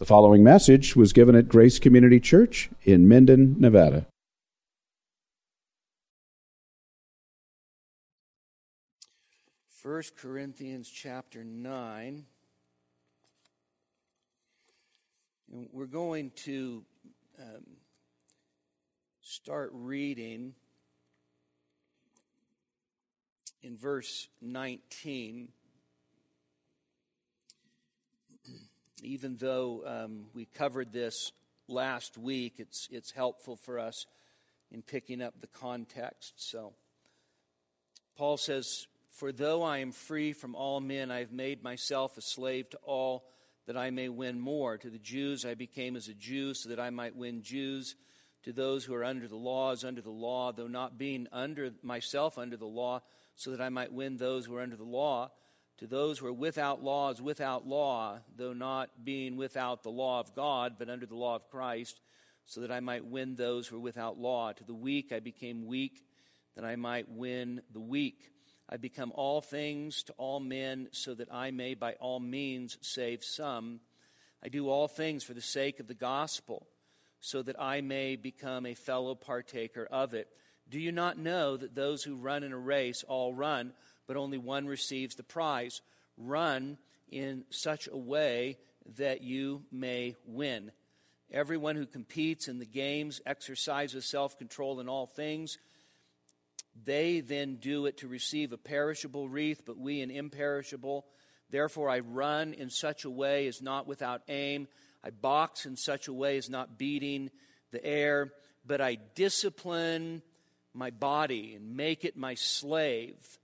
The following message was given at Grace Community Church in Minden, Nevada. First Corinthians chapter 9. And we're going to um, start reading in verse 19. Even though um, we covered this last week, it's, it's helpful for us in picking up the context. So, Paul says, For though I am free from all men, I have made myself a slave to all that I may win more. To the Jews I became as a Jew, so that I might win Jews. To those who are under the law, as under the law, though not being under myself under the law, so that I might win those who are under the law. To those who are without law, as without law, though not being without the law of God, but under the law of Christ, so that I might win those who are without law. To the weak I became weak, that I might win the weak. I become all things to all men, so that I may by all means save some. I do all things for the sake of the gospel, so that I may become a fellow partaker of it. Do you not know that those who run in a race all run, but only one receives the prize? Run in such a way that you may win. Everyone who competes in the games exercises self control in all things. They then do it to receive a perishable wreath, but we an imperishable. Therefore, I run in such a way as not without aim. I box in such a way as not beating the air, but I discipline my body and make it my slave,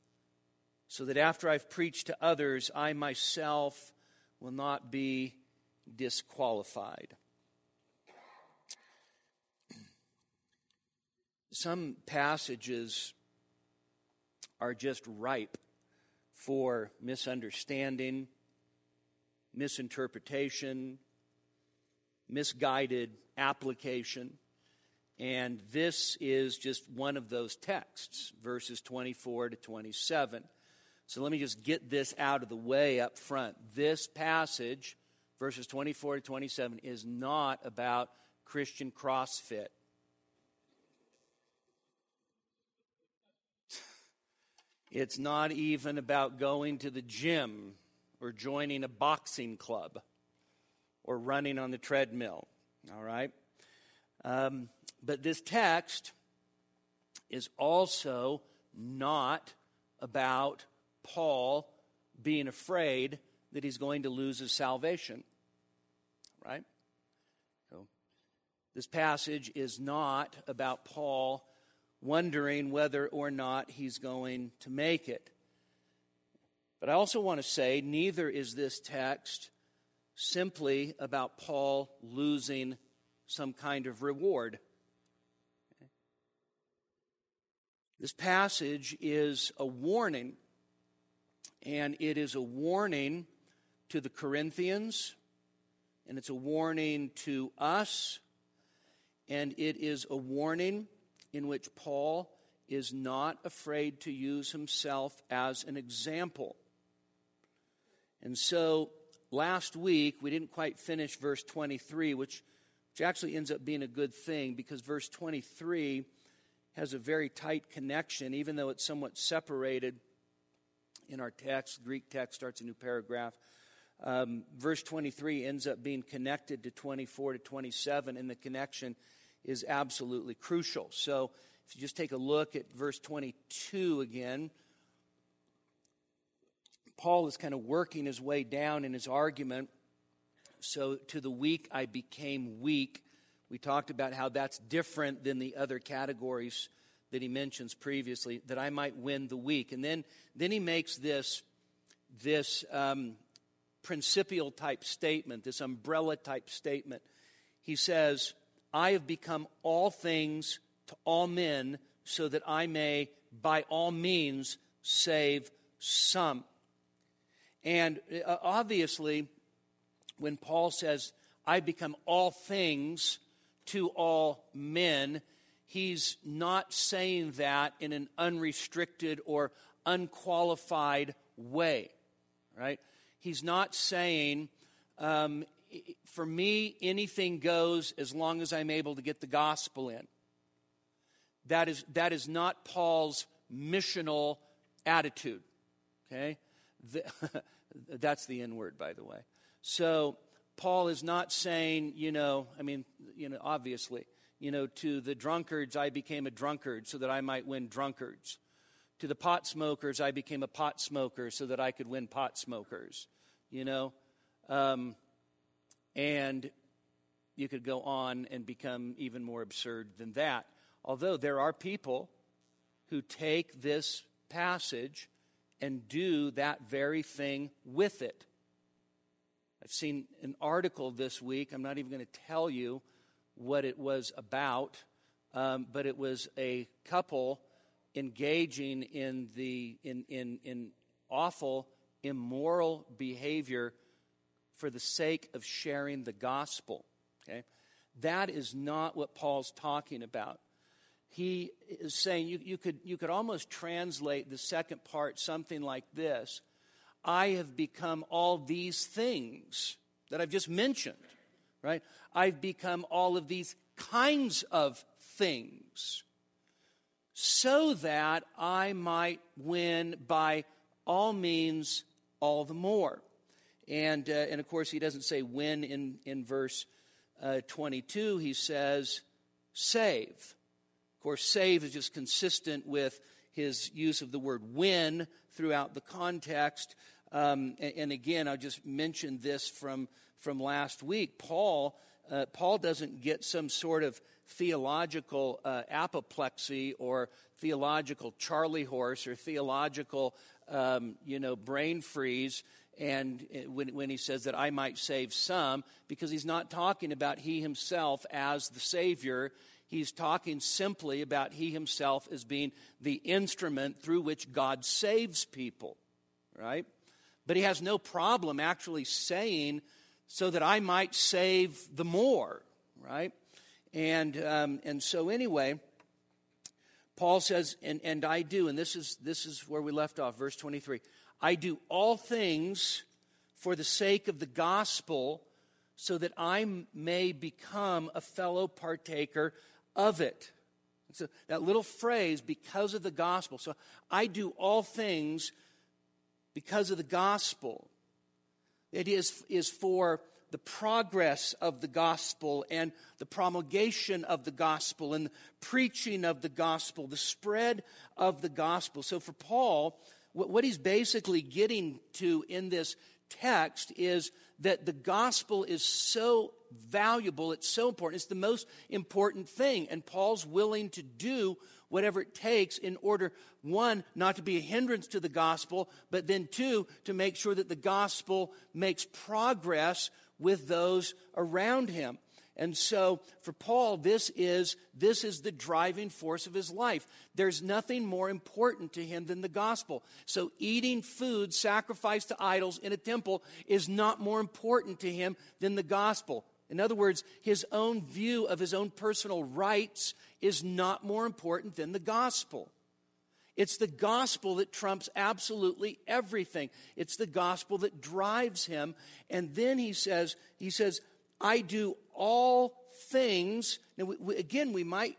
so that after I've preached to others, I myself will not be disqualified. Some passages are just ripe for misunderstanding, misinterpretation, misguided application. And this is just one of those texts, verses 24 to 27. So let me just get this out of the way up front. This passage, verses 24 to 27, is not about Christian CrossFit. It's not even about going to the gym or joining a boxing club or running on the treadmill. All right? Um, but this text is also not about Paul being afraid that he's going to lose his salvation. Right? So, this passage is not about Paul wondering whether or not he's going to make it. But I also want to say, neither is this text simply about Paul losing some kind of reward. This passage is a warning, and it is a warning to the Corinthians, and it's a warning to us, and it is a warning in which Paul is not afraid to use himself as an example. And so last week we didn't quite finish verse 23, which, which actually ends up being a good thing because verse 23 has a very tight connection, even though it's somewhat separated in our text. Greek text starts a new paragraph. Um, verse 23 ends up being connected to 24 to 27, and the connection is absolutely crucial. So if you just take a look at verse 22 again, Paul is kind of working his way down in his argument. So, to the weak, I became weak we talked about how that's different than the other categories that he mentions previously, that I might win the weak. And then, then he makes this, this um, principial type statement, this umbrella type statement. He says, I have become all things to all men so that I may, by all means, save some. And uh, obviously, when Paul says, I become all things to all men. He's not saying that in an unrestricted or unqualified way, right? He's not saying um, for me, anything goes as long as I'm able to get the gospel in. That is, that is not Paul's missional attitude. Okay? The, that's the N word, by the way. So, Paul is not saying, you know, I mean, you know, obviously, you know, to the drunkards, I became a drunkard so that I might win drunkards. To the pot smokers, I became a pot smoker so that I could win pot smokers, you know. Um, and you could go on and become even more absurd than that. Although there are people who take this passage and do that very thing with it. I've seen an article this week. I'm not even going to tell you what it was about, um, but it was a couple engaging in the in, in, in awful, immoral behavior for the sake of sharing the gospel. Okay? That is not what Paul's talking about. He is saying you, you, could, you could almost translate the second part something like this I have become all these things that I've just mentioned, right? I've become all of these kinds of things so that I might win by all means all the more. And, uh, and of course, he doesn't say win in, in verse uh, 22, he says save. Of course, save is just consistent with his use of the word win throughout the context. Um, and, and, again, I'll just mentioned this from, from last week. Paul, uh, Paul doesn't get some sort of theological uh, apoplexy or theological Charlie horse or theological, um, you know, brain freeze and uh, when, when he says that I might save some, because he's not talking about he himself as the Savior. He's talking simply about he himself as being the instrument through which God saves people, right? But he has no problem actually saying, so that I might save the more, right? And, um, and so, anyway, Paul says, and, and I do, and this is, this is where we left off, verse 23. I do all things for the sake of the gospel so that I may become a fellow partaker of it. So that little phrase, because of the gospel. So I do all things because of the gospel. It is, is for the progress of the gospel and the promulgation of the gospel and the preaching of the gospel, the spread of the gospel. So for Paul, what he's basically getting to in this text is that the gospel is so valuable, it's so important, it's the most important thing. And Paul's willing to do whatever it takes in order, one, not to be a hindrance to the gospel, but then two, to make sure that the gospel makes progress with those around him. And so for Paul, this is, this is the driving force of his life. There's nothing more important to him than the gospel. So eating food sacrificed to idols in a temple is not more important to him than the gospel. In other words, his own view of his own personal rights is not more important than the gospel. It's the gospel that trumps absolutely everything. It's the gospel that drives him. And then he says, he says, I do all things. Now, we, we, again, we might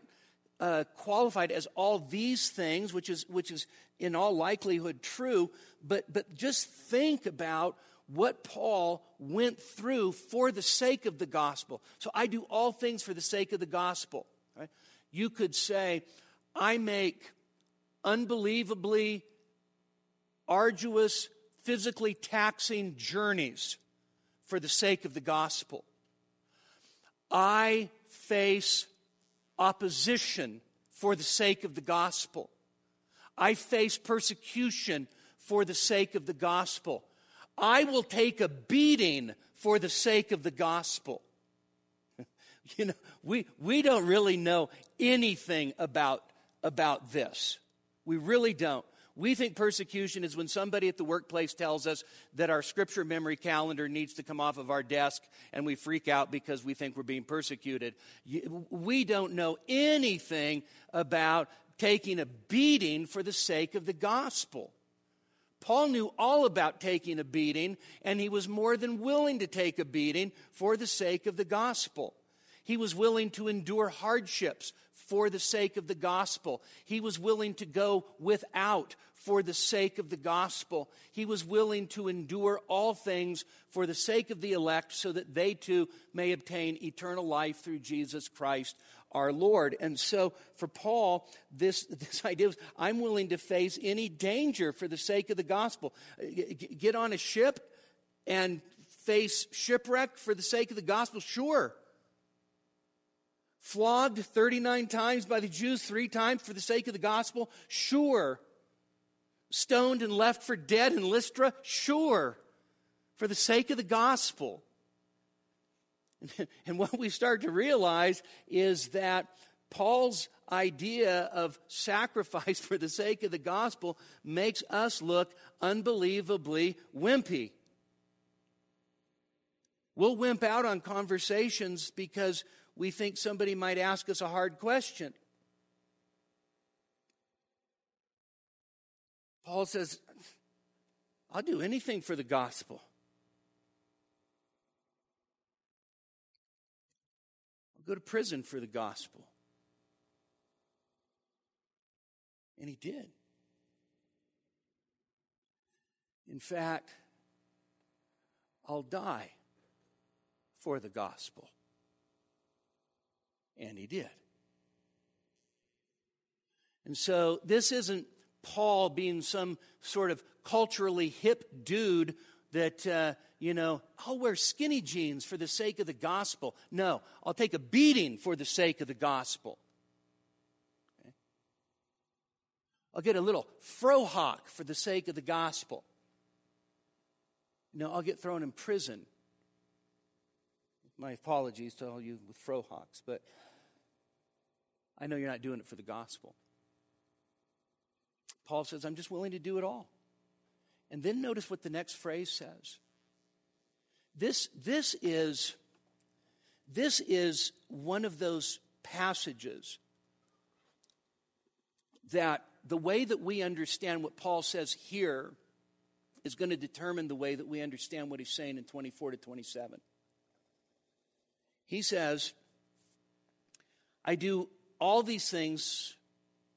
uh, qualify it as all these things, which is, which is in all likelihood true, but, but just think about what Paul went through for the sake of the gospel. So I do all things for the sake of the gospel. Right? You could say, I make unbelievably arduous, physically taxing journeys for the sake of the gospel. I face opposition for the sake of the gospel. I face persecution for the sake of the gospel. I will take a beating for the sake of the gospel. you know, we, we don't really know anything about, about this. We really don't. We think persecution is when somebody at the workplace tells us that our scripture memory calendar needs to come off of our desk and we freak out because we think we're being persecuted. We don't know anything about taking a beating for the sake of the gospel. Paul knew all about taking a beating, and he was more than willing to take a beating for the sake of the gospel. He was willing to endure hardships for the sake of the gospel. He was willing to go without for the sake of the gospel. He was willing to endure all things for the sake of the elect so that they too may obtain eternal life through Jesus Christ our Lord. And so for Paul, this, this idea was I'm willing to face any danger for the sake of the gospel. Uh, get on a ship and face shipwreck for the sake of the gospel? Sure. Flogged 39 times by the Jews, three times for the sake of the gospel? Sure. Stoned and left for dead in Lystra? Sure. For the sake of the gospel. And what we start to realize is that Paul's idea of sacrifice for the sake of the gospel makes us look unbelievably wimpy. We'll wimp out on conversations because we think somebody might ask us a hard question. Paul says, I'll do anything for the gospel. Go to prison for the gospel. And he did. In fact, I'll die for the gospel. And he did. And so this isn't Paul being some sort of culturally hip dude that uh, you know, I'll wear skinny jeans for the sake of the gospel. No, I'll take a beating for the sake of the gospel. Okay? I'll get a little frohawk for the sake of the gospel. No, I'll get thrown in prison. My apologies to all you with frohawks, but I know you're not doing it for the gospel. Paul says, I'm just willing to do it all. And then notice what the next phrase says. This, this, is, this is one of those passages that the way that we understand what Paul says here is going to determine the way that we understand what he's saying in 24 to 27. He says, I do all these things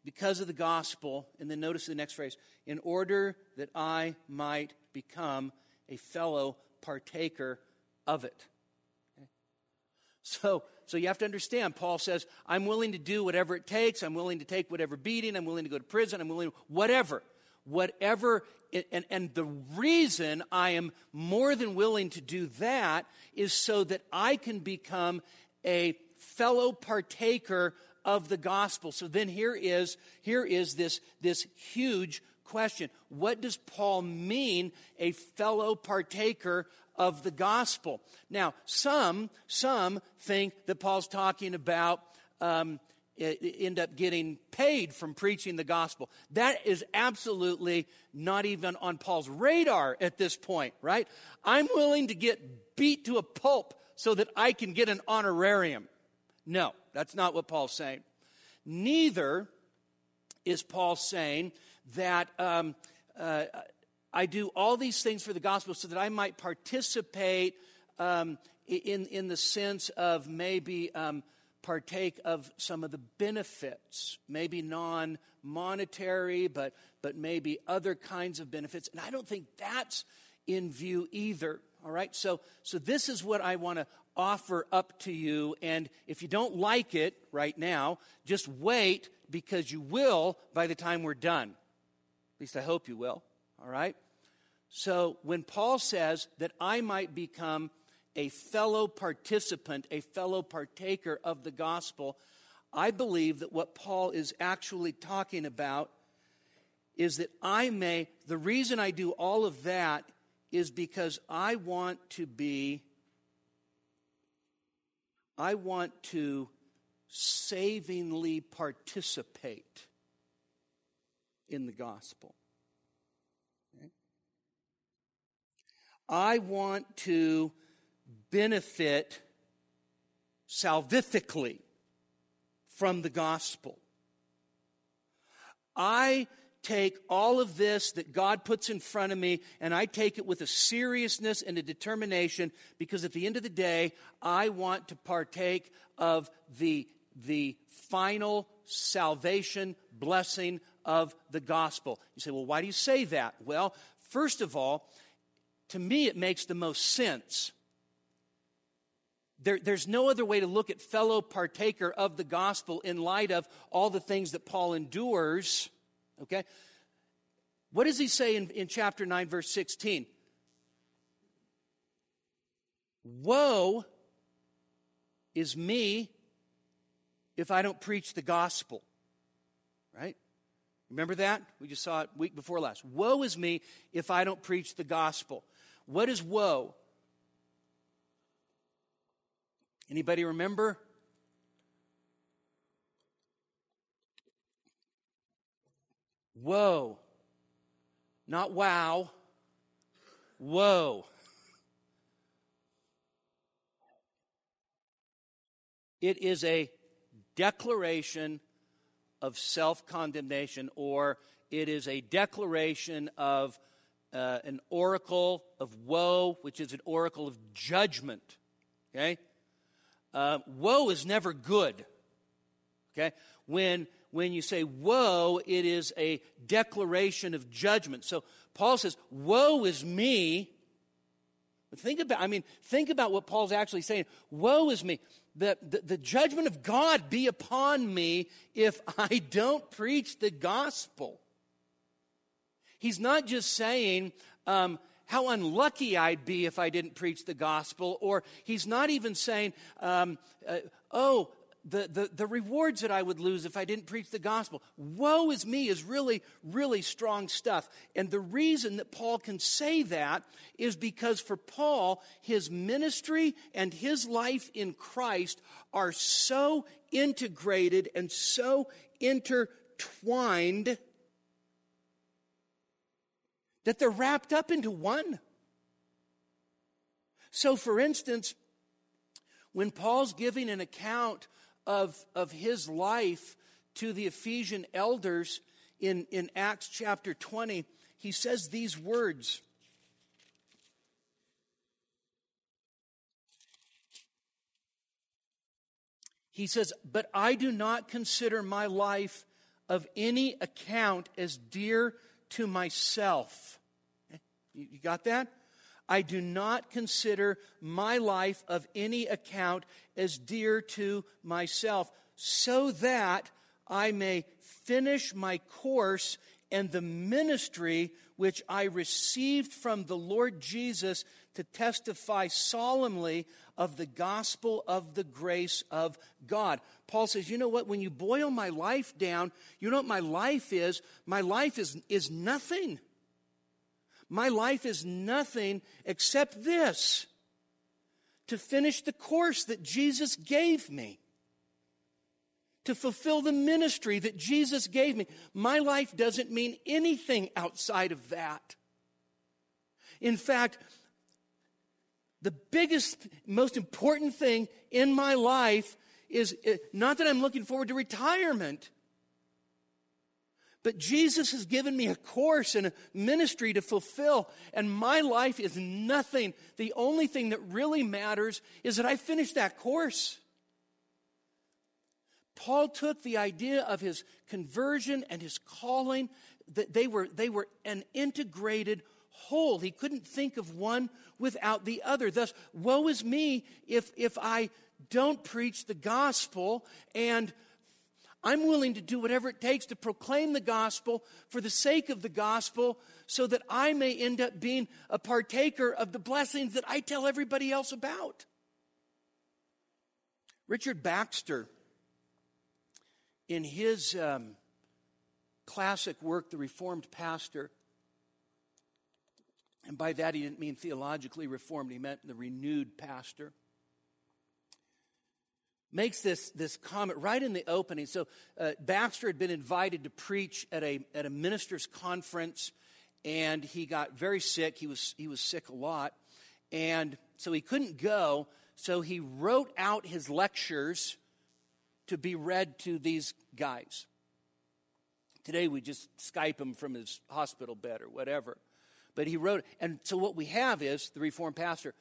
because of the gospel, and then notice the next phrase, in order that I might become a fellow partaker of it. So, so you have to understand, Paul says, I'm willing to do whatever it takes. I'm willing to take whatever beating. I'm willing to go to prison. I'm willing to, whatever. Whatever. And, and the reason I am more than willing to do that is so that I can become a fellow partaker of the gospel. So then here is, here is this, this huge question. What does Paul mean, a fellow partaker of the gospel? Now, some, some think that Paul's talking about um, end up getting paid from preaching the gospel. That is absolutely not even on Paul's radar at this point, right? I'm willing to get beat to a pulp so that I can get an honorarium. No, that's not what Paul's saying. Neither is Paul saying that um, uh, I do all these things for the gospel so that I might participate um, in, in the sense of maybe um, partake of some of the benefits, maybe non monetary, but, but maybe other kinds of benefits. And I don't think that's in view either. All right, so, so this is what I want to offer up to you. And if you don't like it right now, just wait because you will by the time we're done. Least I hope you will. All right? So when Paul says that I might become a fellow participant, a fellow partaker of the gospel, I believe that what Paul is actually talking about is that I may, the reason I do all of that is because I want to be, I want to savingly participate in the gospel. I want to benefit salvifically from the gospel. I take all of this that God puts in front of me and I take it with a seriousness and a determination because at the end of the day, I want to partake of the, the final salvation blessing of the gospel. You say, well, why do you say that? Well, first of all, to me, it makes the most sense. There, there's no other way to look at fellow partaker of the gospel in light of all the things that Paul endures. Okay? What does he say in, in chapter 9, verse 16? Woe is me if I don't preach the gospel. Right? Remember that? We just saw it week before last. Woe is me if I don't preach the gospel. What is woe? Anybody remember? Woe. Not wow. Woe. It is a declaration of self condemnation, or it is a declaration of uh, an oracle of woe, which is an oracle of judgment. Okay? Uh, woe is never good. Okay? When, when you say woe, it is a declaration of judgment. So Paul says, Woe is me. Think about, I mean, think about what Paul's actually saying. Woe is me. The, the, the judgment of God be upon me if I don't preach the gospel. He's not just saying, um, how unlucky I'd be if I didn't preach the gospel, or he's not even saying, um, uh, oh, the, the, the rewards that I would lose if I didn't preach the gospel. Woe is me is really, really strong stuff. And the reason that Paul can say that is because for Paul, his ministry and his life in Christ are so integrated and so intertwined that they're wrapped up into one. So, for instance, when Paul's giving an account of, of his life to the Ephesian elders in, in Acts chapter 20, he says these words. He says, But I do not consider my life of any account as dear to myself. Eh, you got that? I do not consider my life of any account as dear to myself, so that I may finish my course and the ministry which I received from the Lord Jesus to testify solemnly of the gospel of the grace of God. Paul says, You know what? When you boil my life down, you know what my life is? My life is, is nothing. My life is nothing except this to finish the course that Jesus gave me, to fulfill the ministry that Jesus gave me. My life doesn't mean anything outside of that. In fact, the biggest, most important thing in my life is eh, not that I'm looking forward to retirement. But Jesus has given me a course and a ministry to fulfill, and my life is nothing. The only thing that really matters is that I finish that course. Paul took the idea of his conversion and his calling, that they were, they were an integrated whole. He couldn't think of one without the other. Thus, woe is me if, if I don't preach the gospel and I'm willing to do whatever it takes to proclaim the gospel for the sake of the gospel so that I may end up being a partaker of the blessings that I tell everybody else about. Richard Baxter, in his um, classic work, The Reformed Pastor, and by that he didn't mean theologically reformed, he meant the renewed pastor makes this, this comment right in the opening. So, uh, Baxter had been invited to preach at a, at a minister's conference, and he got very sick. He was, he was sick a lot. And so he couldn't go. So he wrote out his lectures to be read to these guys. Today we just Skype him from his hospital bed or whatever. But he wrote, and so what we have is the Reformed pastor.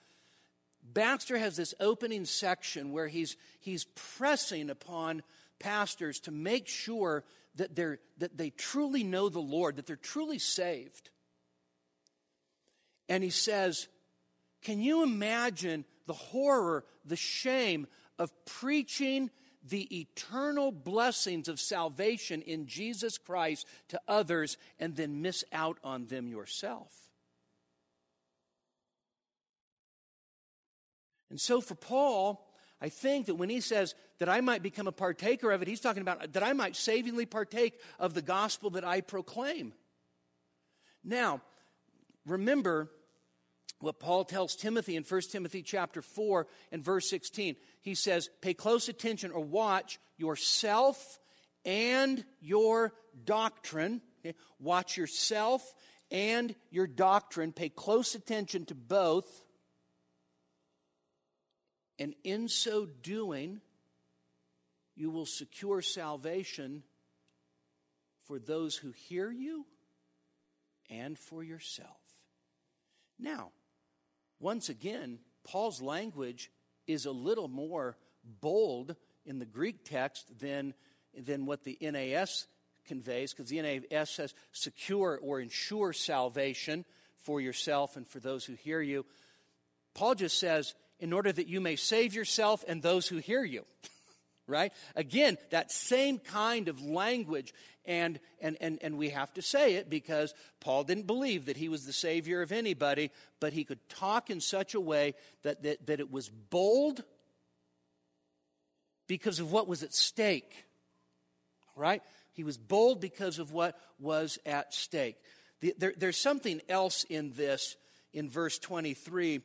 Baxter has this opening section where he's, he's pressing upon pastors to make sure that, they're, that they truly know the Lord, that they're truly saved. And he says, Can you imagine the horror, the shame of preaching the eternal blessings of salvation in Jesus Christ to others and then miss out on them yourself? And so for Paul, I think that when he says that I might become a partaker of it, he's talking about that I might savingly partake of the gospel that I proclaim. Now, remember what Paul tells Timothy in 1 Timothy chapter 4 and verse 16. He says, Pay close attention or watch yourself and your doctrine. Okay? Watch yourself and your doctrine. Pay close attention to both. And in so doing, you will secure salvation for those who hear you and for yourself. Now, once again, Paul's language is a little more bold in the Greek text than, than what the NAS conveys, because the NAS says secure or ensure salvation for yourself and for those who hear you. Paul just says, in order that you may save yourself and those who hear you. right? Again, that same kind of language. And, and, and, and we have to say it because Paul didn't believe that he was the Savior of anybody, but he could talk in such a way that, that, that it was bold because of what was at stake. Right? He was bold because of what was at stake. The, there, there's something else in this, in verse 23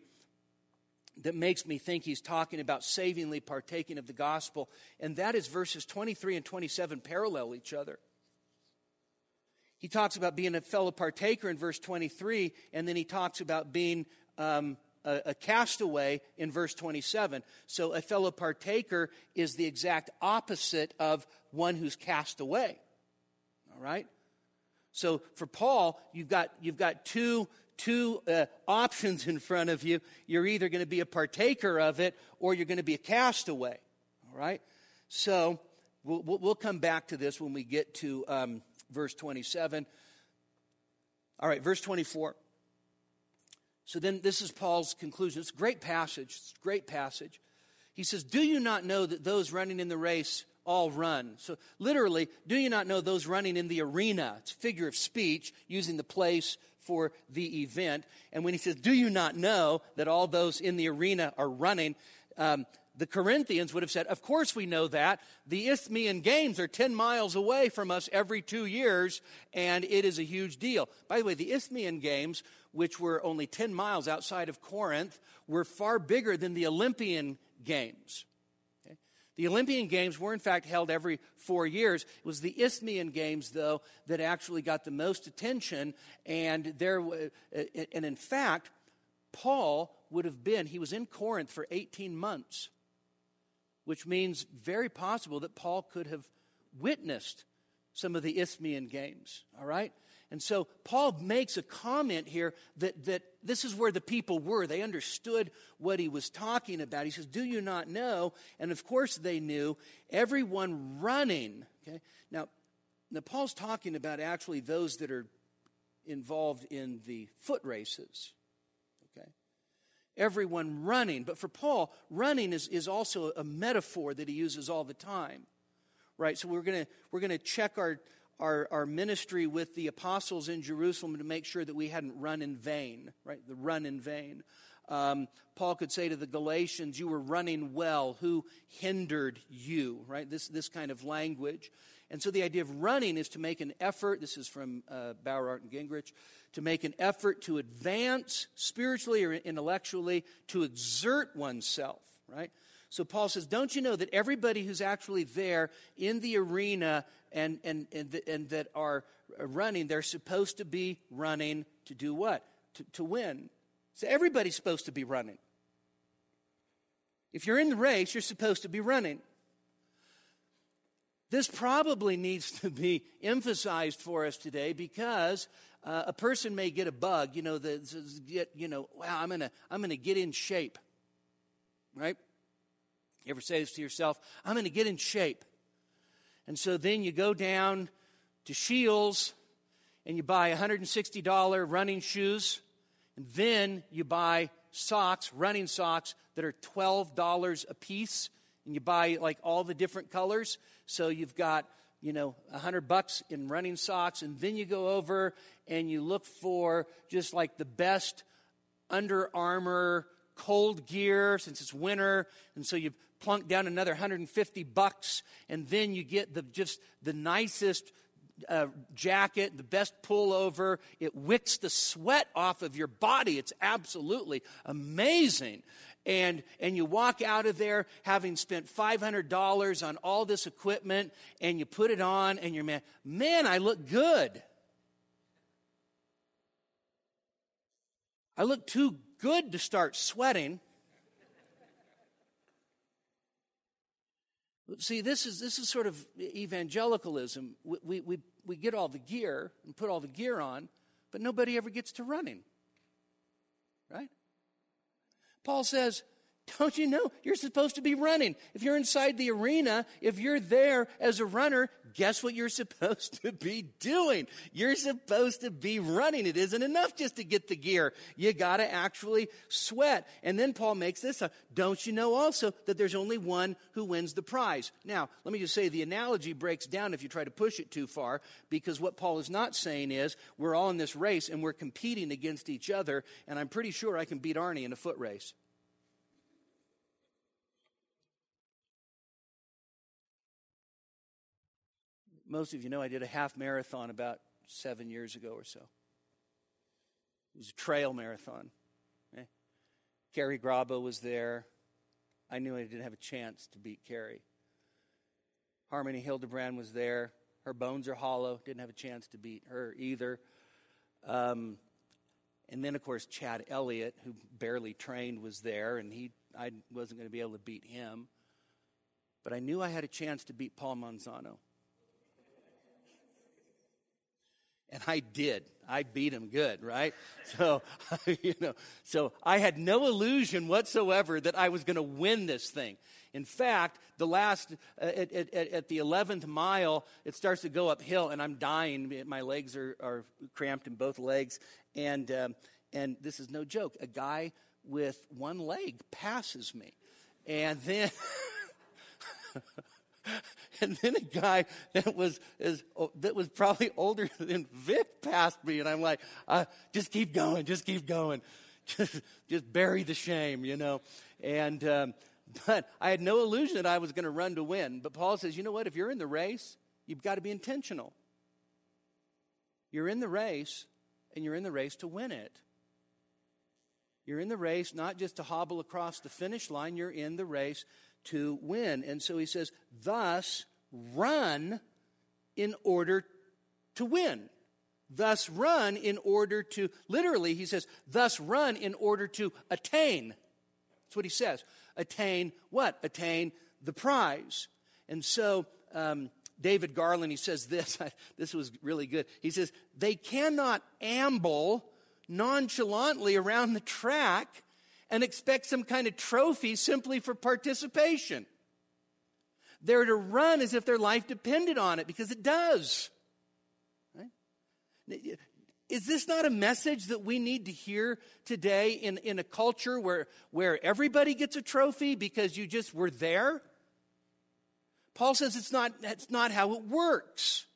that makes me think he's talking about savingly partaking of the gospel, and that is verses 23 and 27 parallel each other. He talks about being a fellow partaker in verse 23, and then he talks about being um, a, a castaway in verse 27. So a fellow partaker is the exact opposite of one who's cast away. All right? So for Paul, you've got, you've got two two uh, options in front of you. You're either going to be a partaker of it or you're going to be a castaway. All right? So we'll, we'll come back to this when we get to um, verse 27. All right, verse 24. So then this is Paul's conclusion. It's a great passage. It's a great passage. He says, Do you not know that those running in the race all run? So literally, do you not know those running in the arena? It's figure of speech using the place for the event. And when he says, Do you not know that all those in the arena are running? Um, the Corinthians would have said, Of course we know that. The Isthmian Games are 10 miles away from us every two years, and it is a huge deal. By the way, the Isthmian Games, which were only 10 miles outside of Corinth, were far bigger than the Olympian Games. The Olympian Games were, in fact, held every four years. It was the Isthmian Games, though, that actually got the most attention. And, there, and in fact, Paul would have been, he was in Corinth for 18 months, which means very possible that Paul could have witnessed some of the Isthmian Games, all right? And so Paul makes a comment here that, that this is where the people were. They understood what he was talking about. He says, Do you not know? And of course they knew. Everyone running. Okay? Now, now Paul's talking about actually those that are involved in the foot races. Okay? Everyone running. But for Paul, running is, is also a metaphor that he uses all the time. Right? So we're gonna we're gonna check our our, our ministry with the apostles in Jerusalem to make sure that we hadn't run in vain, right? The run in vain. Um, Paul could say to the Galatians, You were running well. Who hindered you, right? This, this kind of language. And so the idea of running is to make an effort. This is from uh, Bauer, Arndt, and Gingrich. To make an effort to advance spiritually or intellectually, to exert oneself, right? So Paul says, Don't you know that everybody who's actually there in the arena and, and, and, and that are running, they're supposed to be running to do what? To, to win. So everybody's supposed to be running. If you're in the race, you're supposed to be running. This probably needs to be emphasized for us today because uh, a person may get a bug, you know, that get, you know, wow, I'm gonna, I'm gonna get in shape, right? You ever say this to yourself? I'm gonna get in shape, and so then you go down to Scheels and you buy $160 running shoes, and then you buy socks, running socks that are $12 a piece, and you buy like all the different colors. So you've got, you know, a hundred bucks in running socks, and then you go over and you look for just like the best Under Armour cold gear since it's winter, and so you plunk down another 150 bucks, and then you get the just the nicest uh, jacket, the best pullover. It wicks the sweat off of your body. It's absolutely amazing and and you walk out of there having spent $500 on all this equipment and you put it on and you're man man I look good I look too good to start sweating See, this is, this is sort of evangelicalism. We, we, we, we get all the gear and put all the gear on, but nobody ever gets to running. Right? Paul says, don't you know you're supposed to be running? If you're inside the arena, if you're there as a runner, guess what you're supposed to be doing? You're supposed to be running. It isn't enough just to get the gear. You got to actually sweat. And then Paul makes this up. Don't you know also that there's only one who wins the prize? Now, let me just say the analogy breaks down if you try to push it too far because what Paul is not saying is we're all in this race and we're competing against each other and I'm pretty sure I can beat Arnie in a foot race. Most of you know I did a half marathon about seven years ago or so. It was a trail marathon. Eh? Carrie Grabo was there. I knew I didn't have a chance to beat Carrie. Harmony Hildebrand was there. Her bones are hollow. Didn't have a chance to beat her either. Um, and then, of course, Chad Elliott, who barely trained, was there, and he I wasn't going to be able to beat him. But I knew I had a chance to beat Paul Manzano. And I did. I beat him good, right? So, you know, so I had no illusion whatsoever that I was going to win this thing. In fact, the last, uh, at, at, at, the 11th mile, it starts to go uphill and I'm dying. My legs are, are cramped in both legs. And, um, and this is no joke. A guy with one leg passes me. And then. and then a guy that was is, that was probably older than Vic passed me, and I'm like, uh, just keep going, just keep going, just just bury the shame, you know. And um, but I had no illusion that I was going to run to win. But Paul says, you know what? If you're in the race, you've got to be intentional. You're in the race, and you're in the race to win it. You're in the race not just to hobble across the finish line, you're in the race to win. And so he says, thus run in order to win. Thus run in order to, literally, he says, thus run in order to attain. That's what he says. Attain what? Attain the prize. And so, um, David Garland, he says this, this was really good. He says, they cannot amble nonchalantly around the track and expect some kind of trophy simply for participation. They're to run as if their life depended on it because it does. Right? Is this not a message that we need to hear today in, in a culture where, where everybody gets a trophy because you just were there? Paul says it's not, that's not how it works.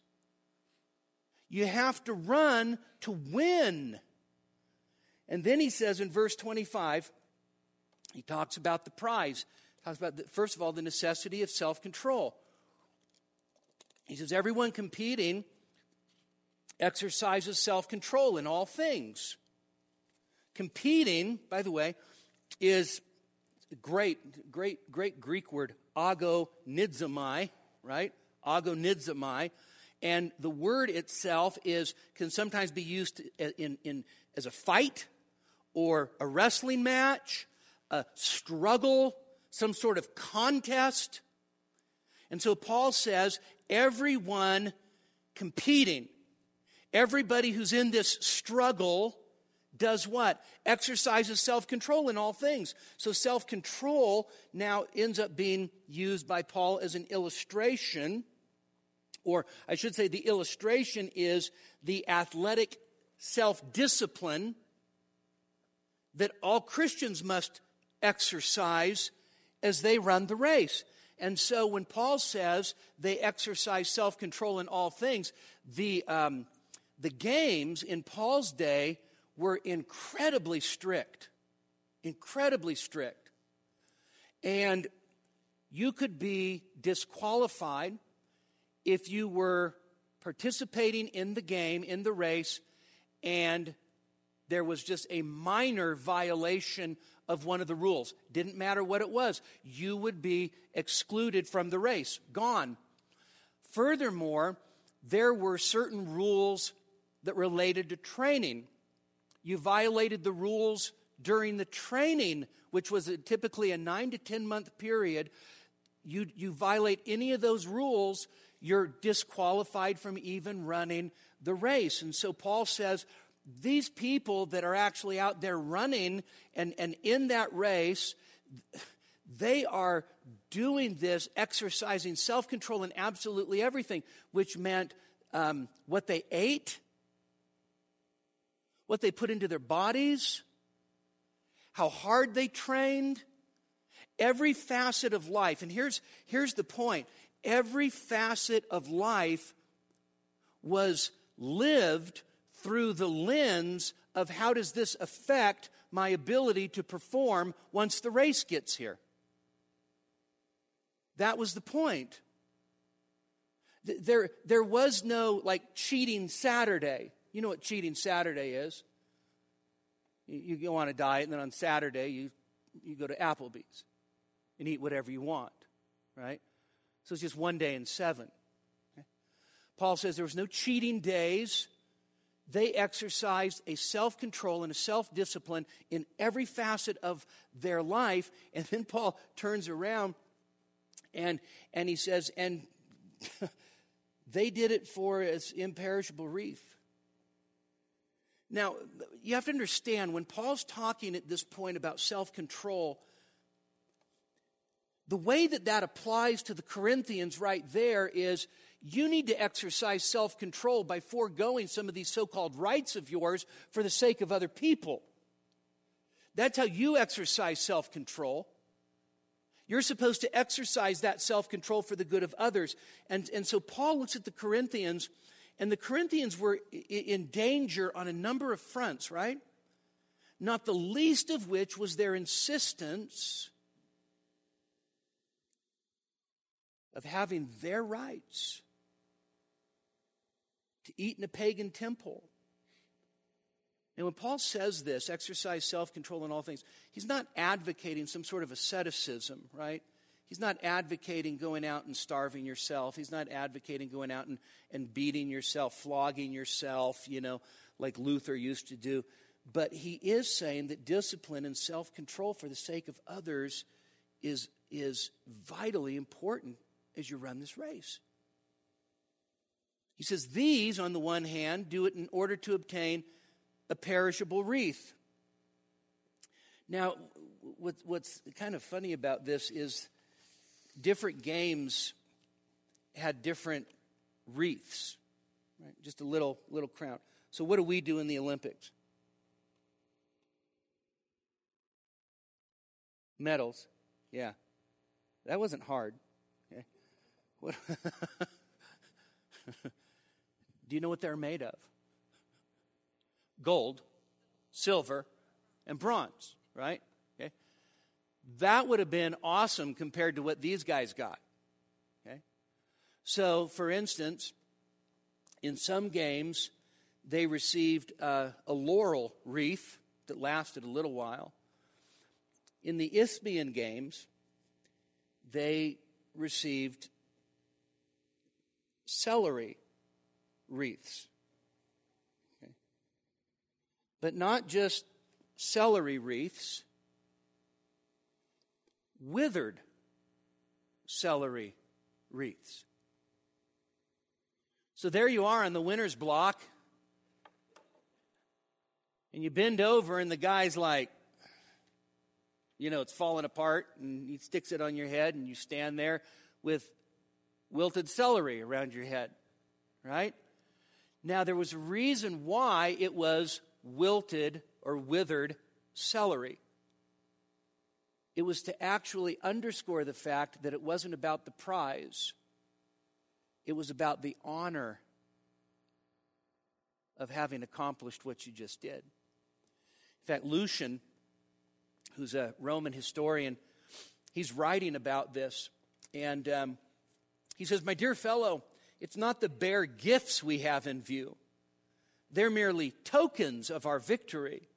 You have to run to win. And then he says in verse 25, he talks about the prize. He talks about, the, first of all, the necessity of self control. He says, everyone competing exercises self control in all things. Competing, by the way, is great, great, great Greek word, agonizomai, right? Agonizomai. And the word itself is can sometimes be used in, in, as a fight or a wrestling match a struggle, some sort of contest. And so Paul says everyone competing, everybody who's in this struggle does what? Exercises self control in all things. So self control now ends up being used by Paul as an illustration, or I should say, the illustration is the athletic self discipline that all Christians must exercise as they run the race. And so when Paul says they exercise self control in all things, the, um, the games in Paul's day were incredibly strict. Incredibly strict. And you could be disqualified if you were participating in the game, in the race, and there was just a minor violation of one of the rules. Didn't matter what it was, you would be excluded from the race, gone. Furthermore, there were certain rules that related to training. You violated the rules during the training, which was typically a nine to 10 month period. You, you violate any of those rules, you're disqualified from even running the race. And so Paul says, these people that are actually out there running and, and in that race, they are doing this, exercising self control in absolutely everything, which meant um, what they ate, what they put into their bodies, how hard they trained, every facet of life. And here's, here's the point every facet of life was lived through the lens of how does this affect my ability to perform once the race gets here. That was the point. There, there was no like cheating Saturday. You know what cheating Saturday is? You, go on a diet, and then on Saturday, you, you go to Applebee's and eat whatever you want, right? So it's just one day in seven. Okay? Paul says there was no cheating days they exercised a self control and a self discipline in every facet of their life. And then Paul turns around and, and he says, and they did it for its imperishable wreath. Now, you have to understand when Paul's talking at this point about self control, the way that that applies to the Corinthians right there is you need to exercise self control by foregoing some of these so called rights of yours for the sake of other people. That's how you exercise self control. You're supposed to exercise that self control for the good of others. And, and so Paul looks at the Corinthians, and the Corinthians were in danger on a number of fronts, right? Not the least of which was their insistence of having their rights to eat in a pagan temple. And when Paul says this, exercise self control in all things, he's not advocating some sort of asceticism, right? He's not advocating going out and starving yourself. He's not advocating going out and, and beating yourself, flogging yourself, you know, like Luther used to do. But he is saying that discipline and self control for the sake of others is, is vitally important as you run this race. He says, These, on the one hand, do it in order to obtain a perishable wreath. Now, what's kind of funny about this is different games had different wreaths, right? Just a little little crown. So, what do we do in the Olympics? Medals, yeah. That wasn't hard. What? Do you know what they're made of? Gold, silver, and bronze, right? Okay. That would have been awesome compared to what these guys got. Okay. So, for instance, in some games, they received uh, a laurel wreath that lasted a little while. In the Isthmian games, they received celery wreaths. Okay. But not just celery wreaths, withered celery wreaths. So there you are on the winner's block, and you bend over, and the guy's like, you know, it's falling apart, and he sticks it on your head, and you stand there with wilted celery around your head, right? Now, there was a reason why it was wilted or withered celery. It was to actually underscore the fact that it wasn't about the prize, it was about the honor of having accomplished what you just did. In fact, Lucian, who's a Roman historian, he's writing about this. And um, he says, My dear fellow, it's not the bare gifts we have in view. They're merely tokens of our victory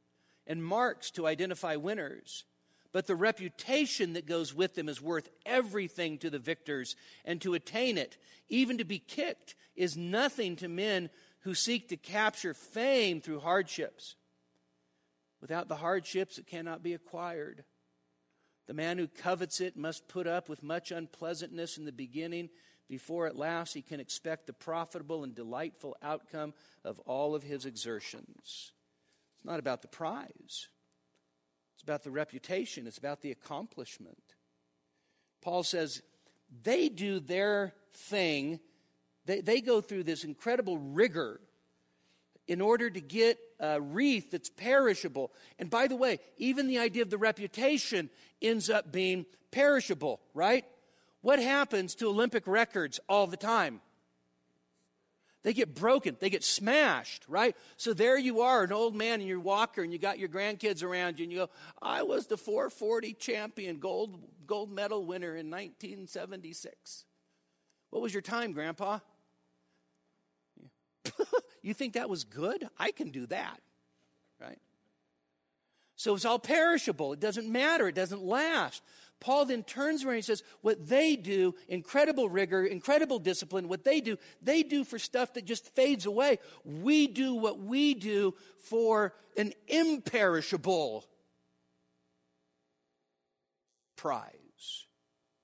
and marks to identify winners. But the reputation that goes with them is worth everything to the victors, and to attain it, even to be kicked, is nothing to men who seek to capture fame through hardships. Without the hardships, it cannot be acquired. The man who covets it must put up with much unpleasantness in the beginning before at last he can expect the profitable and delightful outcome of all of his exertions. It's not about the prize, it's about the reputation, it's about the accomplishment. Paul says they do their thing, they, they go through this incredible rigor in order to get a wreath that's perishable. And by the way, even the idea of the reputation ends up being perishable, right? What happens to Olympic records all the time? They get broken, they get smashed, right? So there you are, an old man in your walker, and you got your grandkids around you, and you go, I was the 440 champion, gold, gold medal winner in 1976. What was your time, Grandpa? you think that was good? I can do that, right? So it's all perishable. It doesn't matter. It doesn't last. Paul then turns around and says, What they do, incredible rigor, incredible discipline, what they do, they do for stuff that just fades away. We do what we do for an imperishable prize,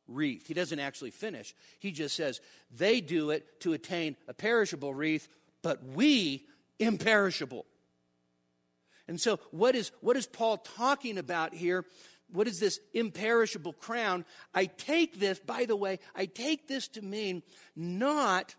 wreath. He doesn't actually finish. He just says, They do it to attain a perishable wreath, but we imperishable. And so, what is, what is Paul talking about here? What is this imperishable crown? I take this, by the way, I take this to mean not,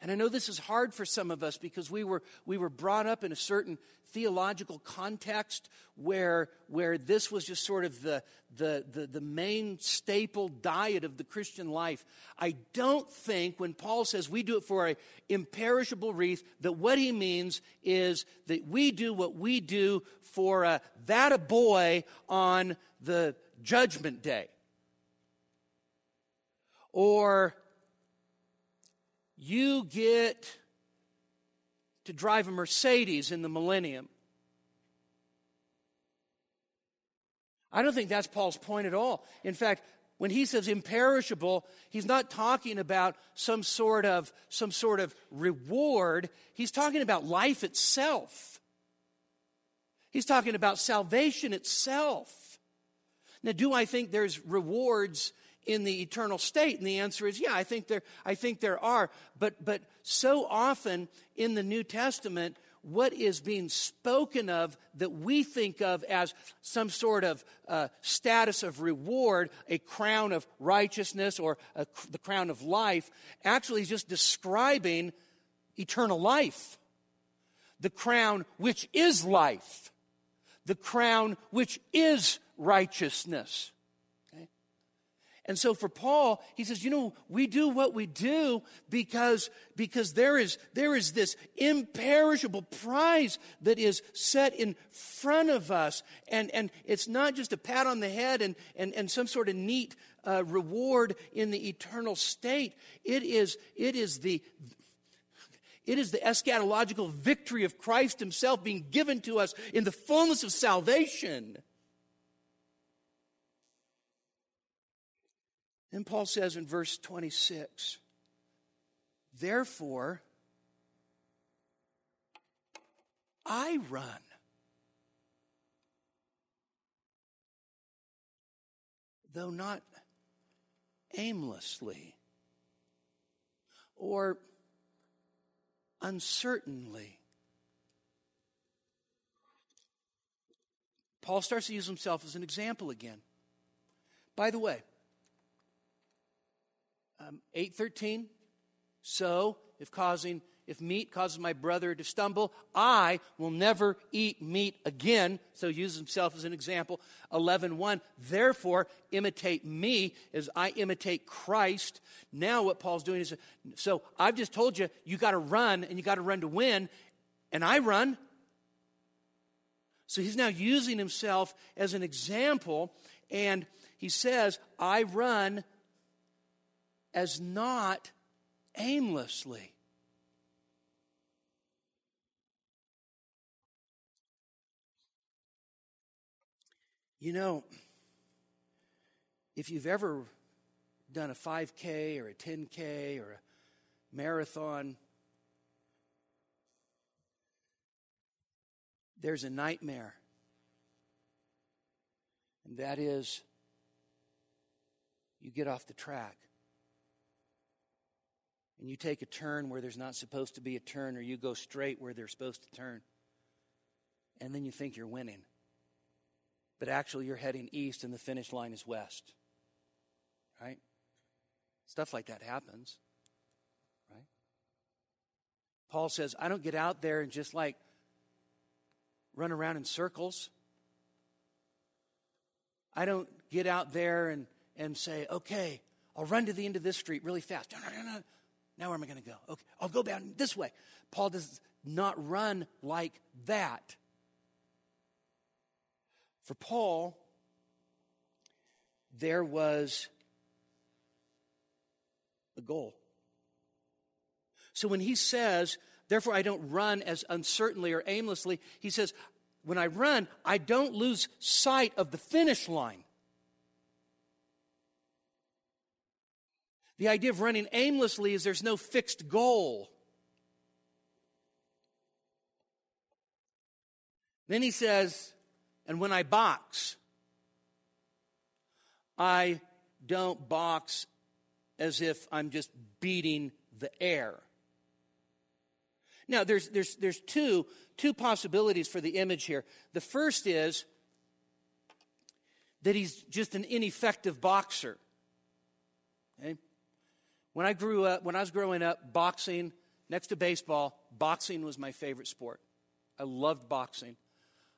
and I know this is hard for some of us because we were, we were brought up in a certain theological context where, where this was just sort of the, the, the, the, main staple diet of the Christian life. I don't think when Paul says we do it for an imperishable wreath, that what he means is that we do what we do for a, that a boy on the judgment day. Or you get to drive a Mercedes in the millennium. I don't think that's Paul's point at all. In fact, when he says imperishable, he's not talking about some sort of some sort of reward. He's talking about life itself. He's talking about salvation itself. Now, do I think there's rewards in the eternal state? And the answer is yeah, I think there, I think there are. But, but so often in the New Testament, what is being spoken of that we think of as some sort of uh, status of reward, a crown of righteousness or a, the crown of life, actually is just describing eternal life. The crown which is life, the crown which is righteousness. And so for Paul, he says, you know, we do what we do because, because there is, there is this imperishable prize that is set in front of us. And, and it's not just a pat on the head and, and, and some sort of neat uh, reward in the eternal state. It is, it is the, it is the eschatological victory of Christ Himself being given to us in the fullness of salvation. Then Paul says in verse 26 Therefore, I run. Though not aimlessly or uncertainly. Paul starts to use himself as an example again. By the way, um, 813, so if causing if meat causes my brother to stumble, I will never eat meat again. So use himself as an example. 11.1, therefore imitate me as I imitate Christ. Now what Paul's doing is, so I've just told you, you got to run and you got to run to win. And I run. So he's now using himself as an example. And he says, I run as not aimlessly. You know, if you've ever done a 5K or a 10K or a marathon, there's a nightmare. And that is you get off the track and you take a turn where there's not supposed to be a turn, or you go straight where they're supposed to turn. And then you think you're winning but actually you're heading east and the finish line is west. Right? Stuff like that happens. Right? Paul says, I don't get out there and just like run around in circles. I don't get out there and, and say, okay, I'll run to the end of this street really fast. Now where am I going to go? Okay, I'll go down this way. Paul does not run like that. For Paul, there was a goal. So when he says, therefore I don't run as uncertainly or aimlessly, he says, when I run, I don't lose sight of the finish line. The idea of running aimlessly is there's no fixed goal. Then he says, and when I box, I don't box as if I'm just beating the air. Now, there's, there's, there's two, two possibilities for the image here. The first is that he's just an ineffective boxer. When I grew up, when I was growing up, boxing, next to baseball, boxing was my favorite sport. I loved boxing.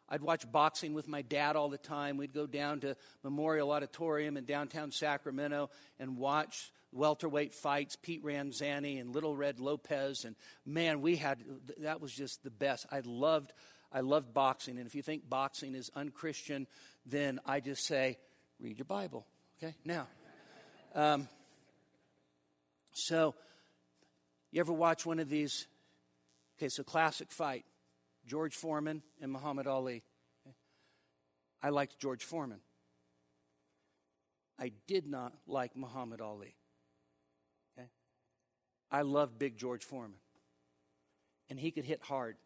I'd watch boxing with my dad all the time. We'd go down to Memorial Auditorium in downtown Sacramento and watch welterweight fights, Pete Ranzany and Little Red Lopez. And man, we had, that was just the best. I loved, I loved boxing. And if you think boxing is unchristian, then I just say, read your Bible. Okay? Now, um, so you ever watch one of these? Okay, so classic fight. George Foreman and Muhammad Ali. I liked George Foreman. I did not like Muhammad Ali. Okay? I loved Big George Foreman. And he could hit hard.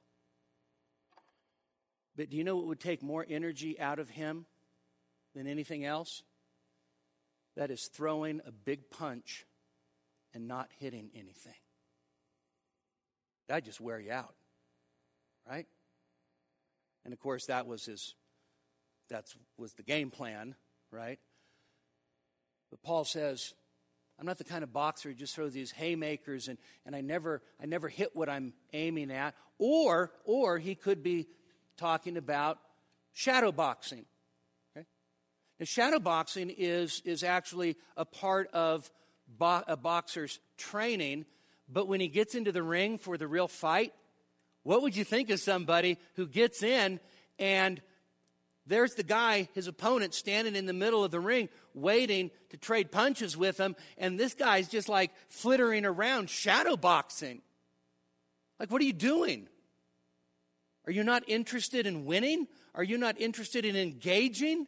But do you know what would take more energy out of him than anything else? That is throwing a big punch and not hitting anything. That'd just wear you out right? And of course, that was his, that was the game plan, right? But Paul says, I'm not the kind of boxer who just throws these haymakers and, and I never I never hit what I'm aiming at. Or or he could be talking about shadow boxing. Okay? Now, shadow boxing is is actually a part of bo- a boxer's training, but when he gets into the ring for the real fight, what would you think of somebody who gets in and there's the guy, his opponent, standing in the middle of the ring waiting to trade punches with him, and this guy's just like flittering around, shadow boxing. Like, what are you doing? Are you not interested in winning? Are you not interested in engaging?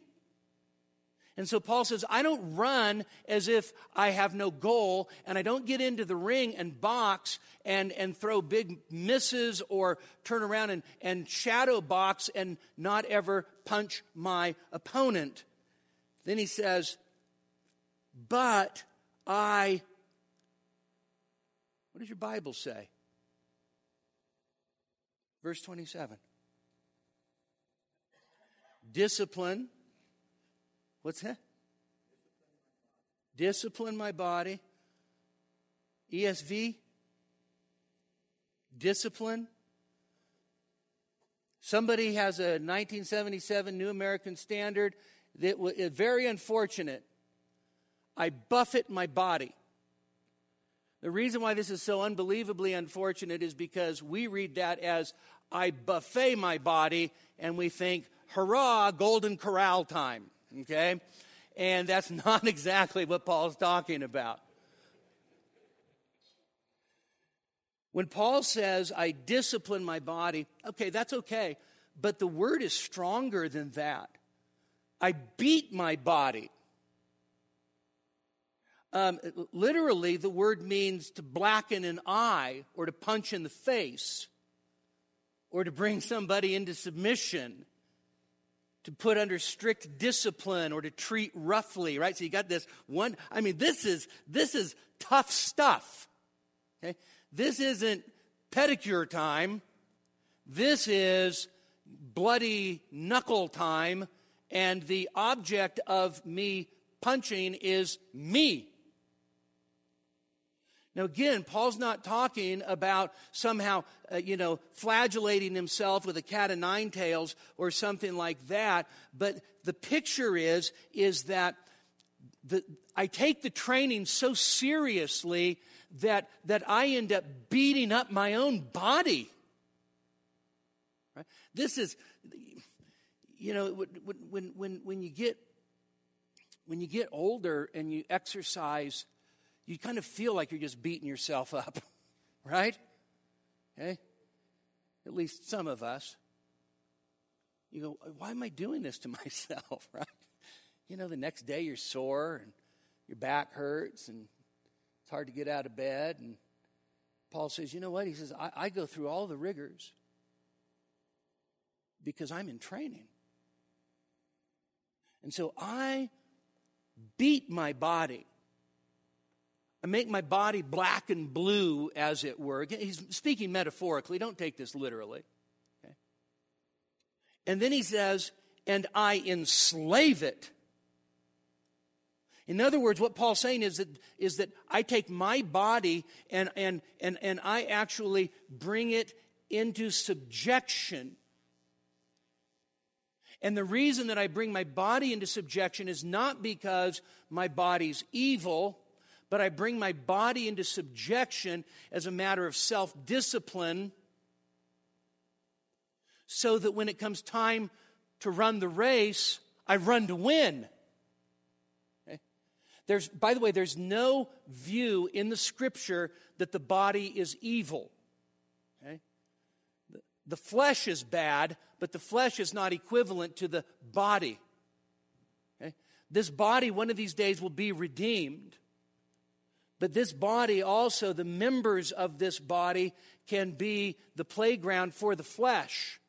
And so Paul says, I don't run as if I have no goal, and I don't get into the ring and box and, and throw big misses or turn around and, and shadow box and not ever punch my opponent. Then he says, But I, what does your Bible say? Verse 27. Discipline. What's that? Discipline my body. ESV. Discipline. Somebody has a 1977 New American Standard that is very unfortunate. I buffet my body. The reason why this is so unbelievably unfortunate is because we read that as I buffet my body and we think, hurrah, golden corral time. Okay? And that's not exactly what Paul's talking about. When Paul says, I discipline my body, okay, that's okay, but the word is stronger than that. I beat my body. Um, literally, the word means to blacken an eye or to punch in the face or to bring somebody into submission, to put under strict discipline or to treat roughly, right? So you got this one, I mean, this is, this is tough stuff. Okay? This isn't pedicure time. This is bloody knuckle time, and the object of me punching is me. Now, again, Paul's not talking about somehow, uh, you know, flagellating himself with a cat of nine tails or something like that. But the picture is, is that the, I take the training so seriously that, that I end up beating up my own body. Right? This is, you know, when, when, when you get when you get older and you exercise, you kind of feel like you're just beating yourself up, right? Okay? At least some of us. You go, why am I doing this to myself, right? You know, the next day you're sore and your back hurts and it's hard to get out of bed. And Paul says, you know what? He says, I, I go through all the rigors because I'm in training. And so I beat my body. I make my body black and blue, as it were. He's speaking metaphorically. Don't take this literally. Okay? And then he says, and I enslave it in other words, what Paul's saying is that, is that I take my body and, and, and, and I actually bring it into subjection. And the reason that I bring my body into subjection is not because my body's evil, but I bring my body into subjection as a matter of self discipline so that when it comes time to run the race, I run to win. There's, by the way, there's no view in the scripture that the body is evil. Okay? The, flesh is bad, but the flesh is not equivalent to the body. Okay? This body, one of these days, will be redeemed. But this body also, the members of this body, can be the playground for the flesh.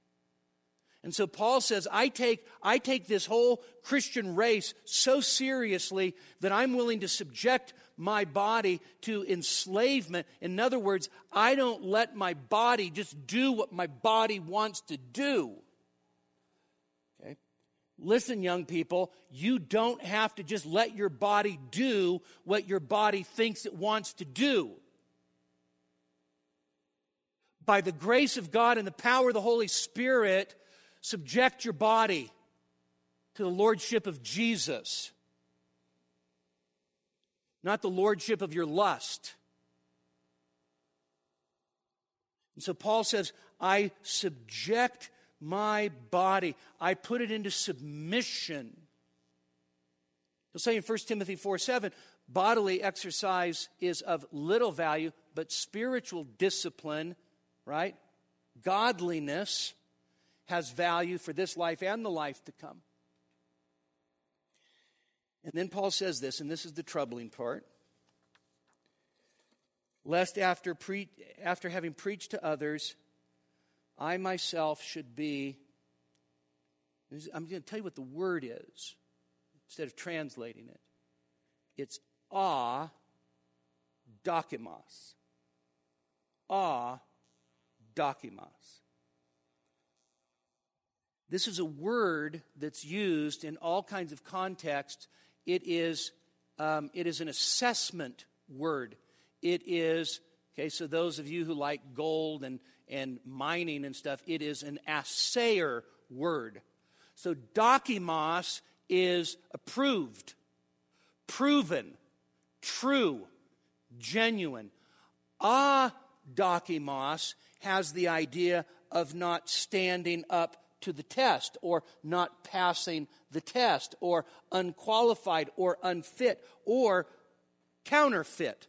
And so Paul says, I take, I take this whole Christian race so seriously that I'm willing to subject my body to enslavement. In other words, I don't let my body just do what my body wants to do. Listen, young people, you don't have to just let your body do what your body thinks it wants to do by the grace of God and the power of the Holy Spirit, subject your body to the lordship of Jesus, not the lordship of your lust. And so Paul says, I subject my body, I put it into submission. He'll say in 1 Timothy 4 7, bodily exercise is of little value, but spiritual discipline, right? Godliness has value for this life and the life to come. And then Paul says this, and this is the troubling part. Lest after, pre- after having preached to others, I myself should be. I'm going to tell you what the word is instead of translating it. It's awe dokimos. A dokimos. This is a word that's used in all kinds of contexts. It is, um, it is an assessment word. It is, okay, so those of you who like gold and, and mining and stuff, it is an assayer word. So dokimos is approved, proven, true, genuine. Ah, dokimos has the idea of not standing up to the test or not passing the test or unqualified or unfit or counterfeit.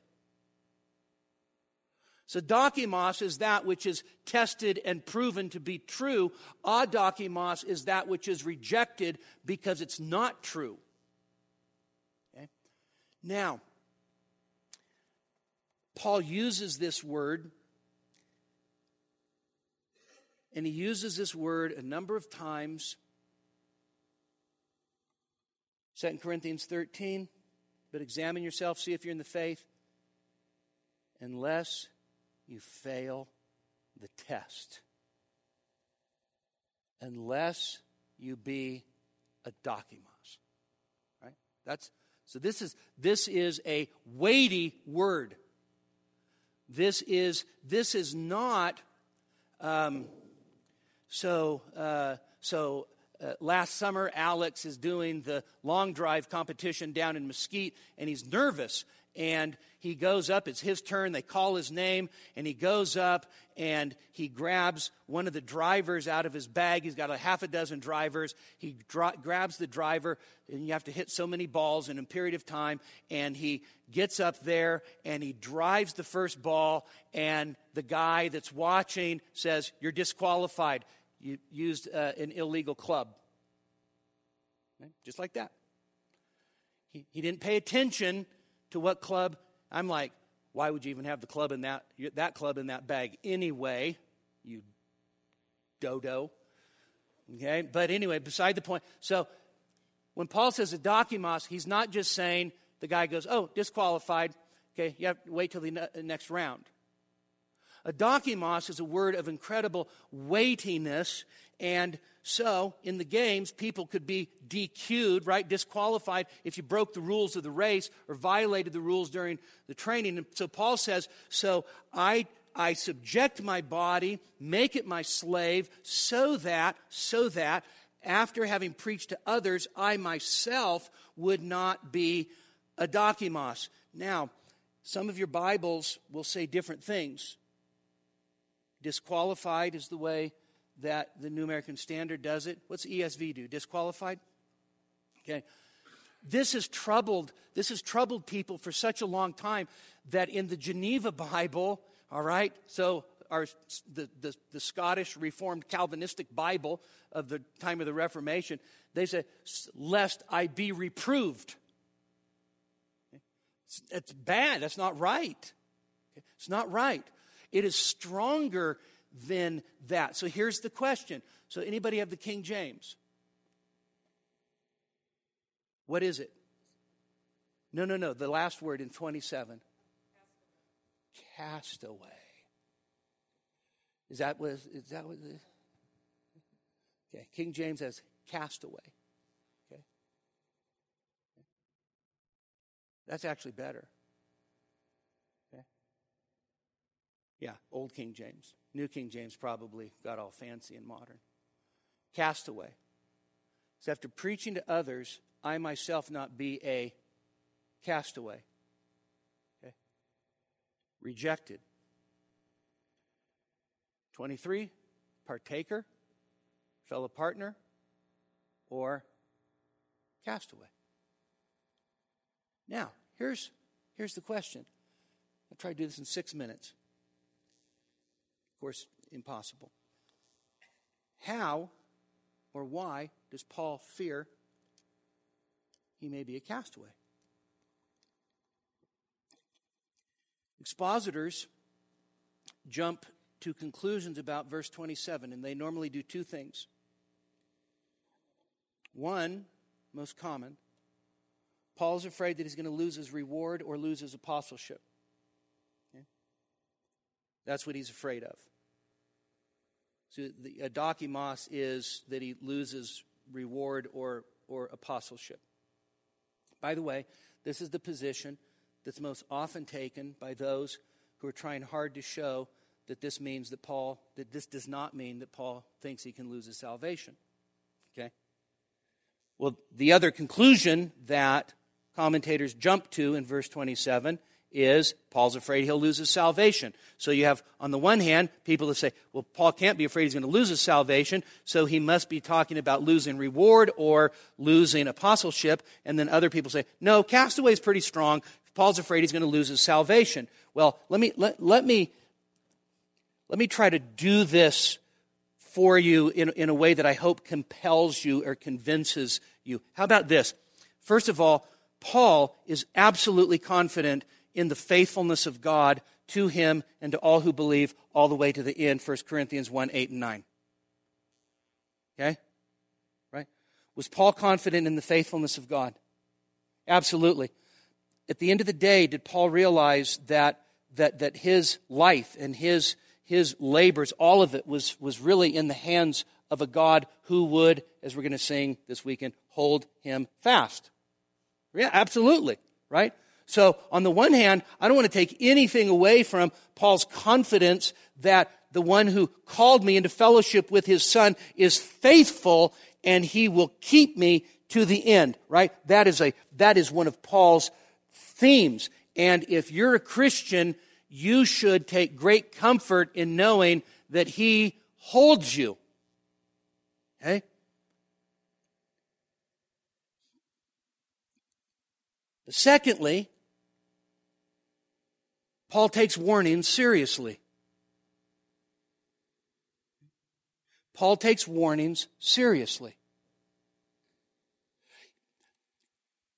So, dokimos is that which is tested and proven to be true. Adokimos is that which is rejected because it's not true. Okay? Now, Paul uses this word and he uses this word a number of times. 2 Corinthians 13, but examine yourself, see if you're in the faith, unless you fail the test. Unless you be a dokimos. Right? That's so this is this is a weighty word. This is this is not um, so, uh, so uh, last summer, Alex is doing the long drive competition down in Mesquite, and he's nervous. And he goes up, it's his turn, they call his name, and he goes up and he grabs one of the drivers out of his bag. He's got a half a dozen drivers. He dro- grabs the driver, and you have to hit so many balls in a period of time. And he gets up there and he drives the first ball, and the guy that's watching says, You're disqualified you used uh, an illegal club. Just like that. He, he didn't pay attention to what club. I'm like, why would you even have the club in that, that club in that bag anyway, you dodo? Okay, but anyway, beside the point. So when Paul says adokimos, he's not just saying the guy goes, oh, disqualified. Okay, you have to wait till the ne- uh, next round. Adokimos is a word of incredible weightiness, and so in the games, people could be DQ'd, right? Disqualified if you broke the rules of the race or violated the rules during the training. And so Paul says, So I I subject my body, make it my slave, so that, so that, after having preached to others, I myself would not be adokimos. Now, some of your Bibles will say different things. Disqualified is the way that the New American Standard does it. What's ESV do? Disqualified? Okay. This has troubled this has troubled people for such a long time that in the Geneva Bible, all right, so our the, the, the Scottish Reformed Calvinistic Bible of the time of the Reformation, they say, "Lest I be reproved." It's, bad. That's not right. It's not right. It is stronger than that. So here's the question. So anybody have the King James? What is it? No, no, no. The last word in 27. Castaway. Is that what is that what Okay, King James has castaway. Okay. That's actually better. Yeah, Old King James. New King James probably got all fancy and modern. Castaway. So after preaching to others, I myself not be a castaway. Okay? Rejected. 23, partaker, fellow partner, or castaway. Now, here's, here's the question. I'll try to do this in six minutes course, impossible. How or why does Paul fear he may be a castaway? Expositors jump to conclusions about verse 27, and they normally do two things. One, most common, Paul's afraid that he's going to lose his reward or lose his apostleship. That's what he's afraid of. So the adokimos is that he loses reward or, or apostleship. By the way, this is the position that's most often taken by those who are trying hard to show that this means that Paul, that this does not mean that Paul thinks he can lose his salvation. Okay? Well, the other conclusion that commentators jump to in verse 27 is Paul's afraid he'll lose his salvation. So you have, on the one hand, people that say, well, Paul can't be afraid he's going to lose his salvation, so he must be talking about losing reward or losing apostleship. And then other people say, no, castaway is pretty strong. Paul's afraid he's going to lose his salvation. Well, let me, let, let me, let me try to do this for you in, in a way that I hope compels you or convinces you. How about this? First of all, Paul is absolutely confident in the faithfulness of God to him and to all who believe all the way to the end 1 corinthians 1 8 and 9 okay? Right? Was paul confident in the faithfulness of god? Absolutely. At the end of the day did paul realize that that, that his life and his his labors all of it was was really in the hands of a god who would as we're going to sing this weekend hold him fast? Yeah absolutely. Right so, on the one hand, I don't want to take anything away from Paul's confidence that the one who called me into fellowship with his son is faithful and he will keep me to the end, right? That is a, that is one of Paul's themes. And if you're a Christian, you should take great comfort in knowing that he holds you. Okay? Secondly, Paul takes warnings seriously. Paul takes warnings seriously.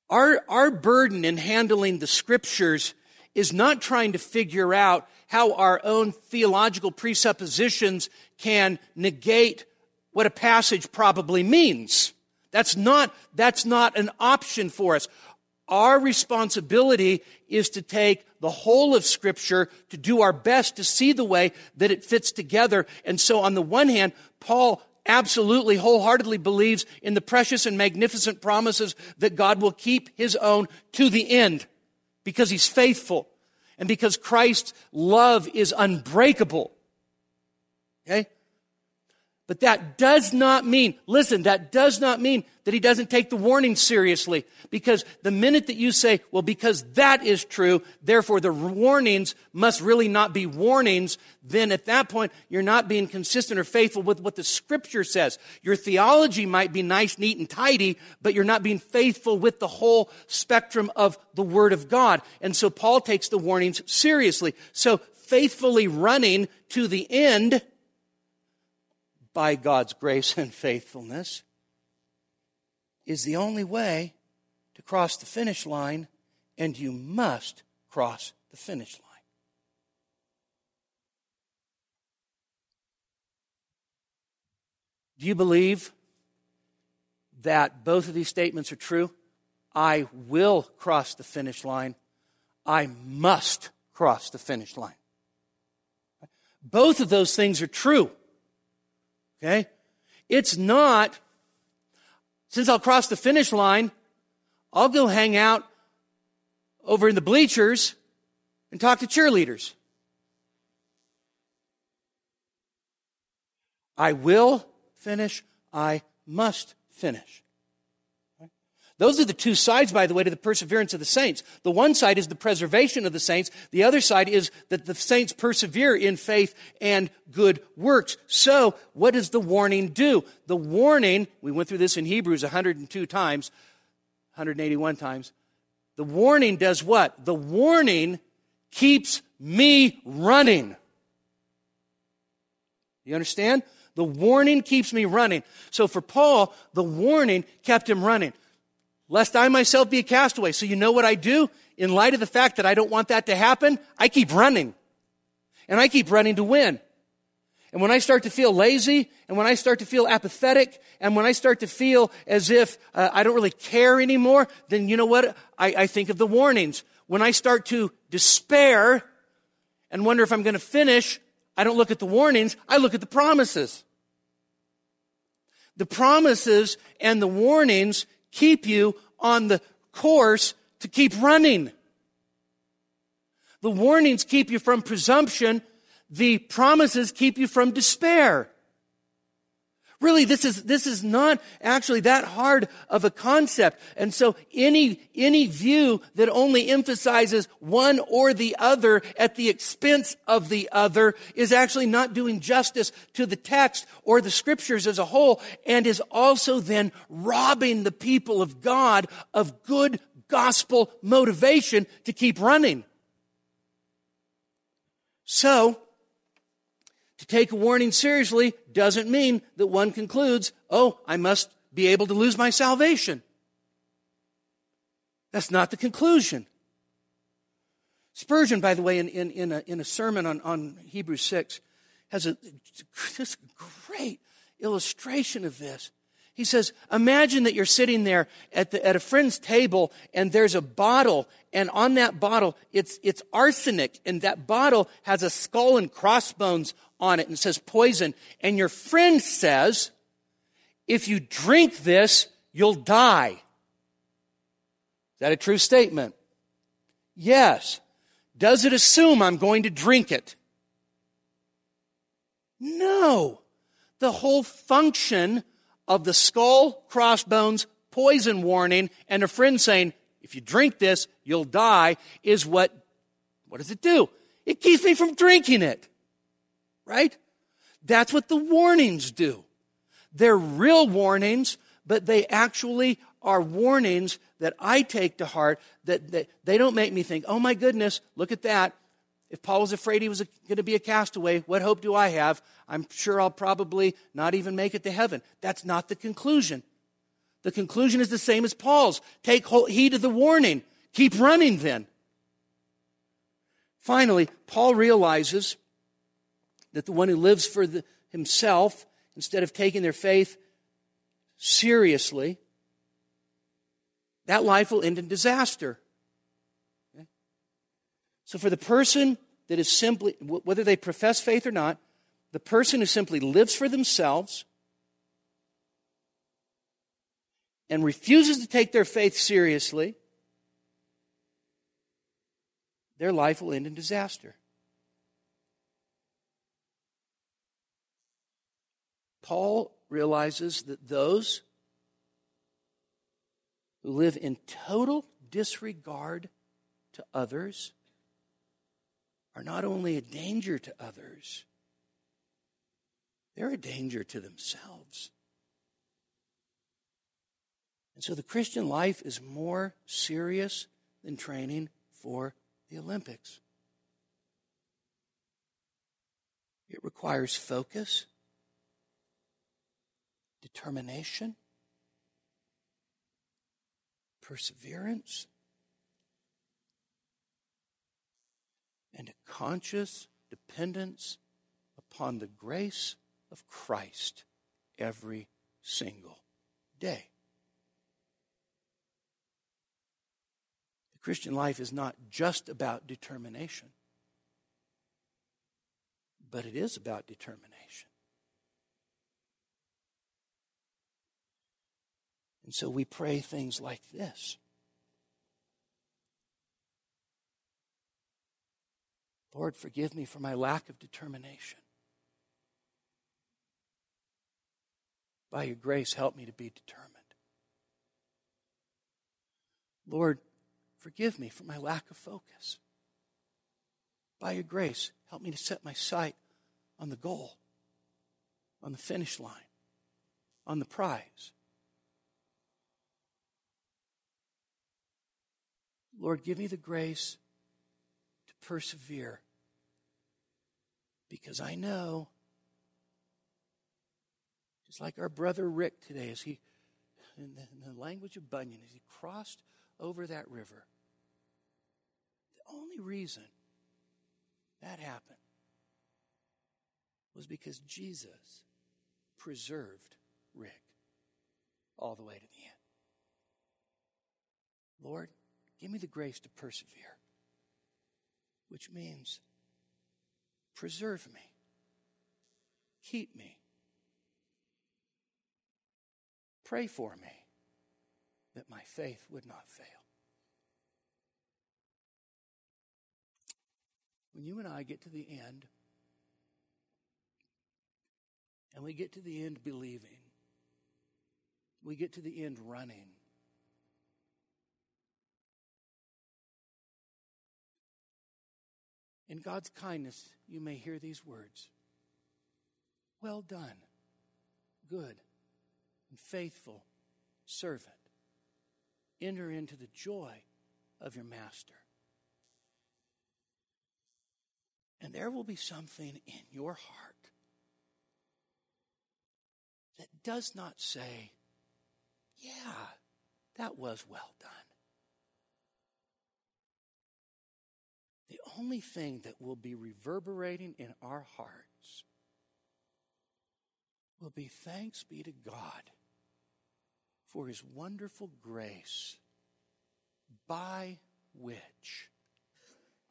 Our, our burden in handling the scriptures is not trying to figure out how our own theological presuppositions can negate what a passage probably means. That's not, that's not an option for us. Our responsibility is to take the whole of Scripture, to do our best to see the way that it fits together. And so, on the one hand, Paul absolutely wholeheartedly believes in the precious and magnificent promises that God will keep his own to the end because he's faithful and because Christ's love is unbreakable. Okay? But that does not mean, listen, that does not mean that he doesn't take the warning seriously. Because the minute that you say, well, because that is true, therefore the warnings must really not be warnings, then at that point, you're not being consistent or faithful with what the scripture says. Your theology might be nice, neat, and tidy, but you're not being faithful with the whole spectrum of the word of God. And so Paul takes the warnings seriously. So faithfully running to the end by God's grace and faithfulness is the only way to cross the finish line, and you must cross the finish line. Do you believe that both of these statements are true? I will cross the finish line. I must cross the finish line. Both of those things are true. Okay? It's not, since I'll cross the finish line, I'll go hang out over in the bleachers and talk to cheerleaders. I will finish. I must finish. Those are the two sides, by the way, to the perseverance of the saints. The one side is the preservation of the saints. The other side is that the saints persevere in faith and good works. So, what does the warning do? The warning, we went through this in Hebrews 102 times, 181 times. The warning does what? The warning keeps me running. You understand? The warning keeps me running. So for Paul, the warning kept him running lest I myself be a castaway. So you know what I do? In light of the fact that I don't want that to happen, I keep running. And I keep running to win. And when I start to feel lazy, and when I start to feel apathetic, and when I start to feel as if uh, I don't really care anymore, then you know what? I, I think of the warnings. When I start to despair, and wonder if I'm going to finish, I don't look at the warnings, I look at the promises. The promises and the warnings keep you on the course to keep running. The warnings keep you from presumption. The promises keep you from despair. Really, this is, this is not actually that hard of a concept. And so any, any view that only emphasizes one or the other at the expense of the other is actually not doing justice to the text or the scriptures as a whole and is also then robbing the people of God of good gospel motivation to keep running. So, to take a warning seriously doesn't mean that one concludes, oh, I must be able to lose my salvation. That's not the conclusion. Spurgeon, by the way, in, in, in, a, in a sermon on, on Hebrews 6, has a just great illustration of this. He says, imagine that you're sitting there at, the, at a friend's table and there's a bottle and on that bottle it's, it's arsenic and that bottle has a skull and crossbones on it and says poison. And your friend says, if you drink this, you'll die. Is that a true statement? Yes. Does it assume I'm going to drink it? No. The whole function of the skull, crossbones, poison warning, and a friend saying, if you drink this, you'll die, is what, what does it do? It keeps me from drinking it. Right? That's what the warnings do. They're real warnings, but they actually are warnings that I take to heart that, that they don't make me think, oh my goodness, look at that. If Paul was afraid he was going to be a castaway, what hope do I have? I'm sure I'll probably not even make it to heaven. That's not the conclusion. The conclusion is the same as Paul's. Take heed of the warning. Keep running then. Finally, Paul realizes that the one who lives for the, himself, instead of taking their faith seriously, that life will end in disaster. So, for the person that is simply, whether they profess faith or not, the person who simply lives for themselves and refuses to take their faith seriously, their life will end in disaster. Paul realizes that those who live in total disregard to others are not only a danger to others, they're a danger to themselves. And so the Christian life is more serious than training for the Olympics. It requires focus, determination, perseverance, and a conscious dependence upon the grace of Christ every single day. The Christian life is not just about determination, but it is about determination. And so we pray things like this Lord, forgive me for my lack of determination. By your grace, help me to be determined. Lord, forgive me for my lack of focus. By your grace, help me to set my sight on the goal, on the finish line, on the prize. Lord, give me the grace to persevere because I know, just like our brother Rick today, as he, in the, in the language of Bunyan, as he crossed over that river, the only reason that happened was because Jesus preserved Rick all the way to the end. Lord, give me the grace to persevere, which means Preserve me. Keep me. Pray for me that my faith would not fail. When you and I get to the end, and we get to the end believing, we get to the end running. In God's kindness, you may hear these words Well done, good and faithful servant. Enter into the joy of your master. And there will be something in your heart that does not say, Yeah, that was well done. Only thing that will be reverberating in our hearts will be thanks be to God for his wonderful grace by which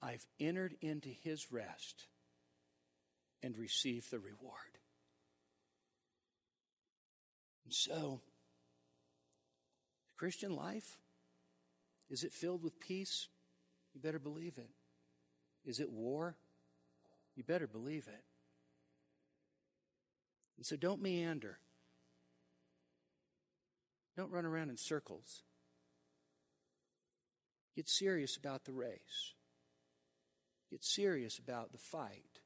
I've entered into his rest and received the reward. And so, the Christian life, is it filled with peace? You better believe it. Is it war? You better believe it. And so don't meander. Don't run around in circles. Get serious about the race. Get serious about the fight.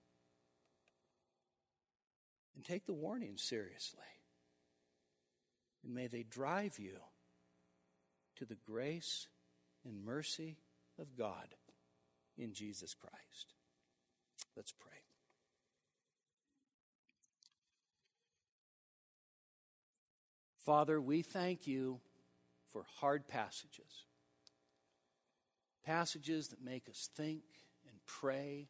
And take the warning seriously. And may they drive you to the grace and mercy of God in Jesus Christ. Let's pray. Father, we thank you for hard passages, passages that make us think and pray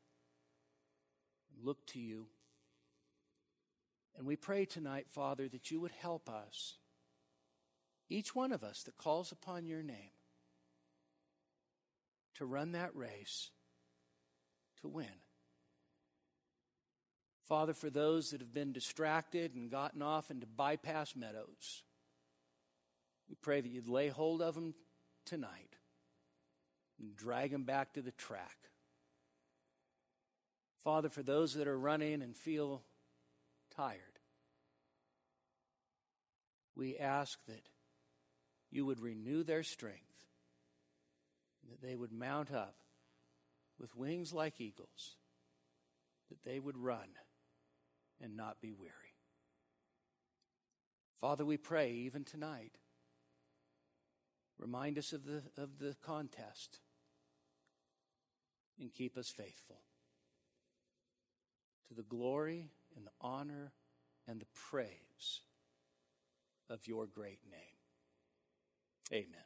and look to you. And we pray tonight, Father, that you would help us, each one of us that calls upon your name, to run that race to win. Father, for those that have been distracted and gotten off into Bypath Meadows, we pray that you'd lay hold of them tonight and drag them back to the track. Father, for those that are running and feel tired, we ask that you would renew their strength, that they would mount up with wings like eagles, that they would run and not be weary. Father, we pray even tonight. Remind us of the, of the contest and keep us faithful to the glory and the honor and the praise of your great name. Amen.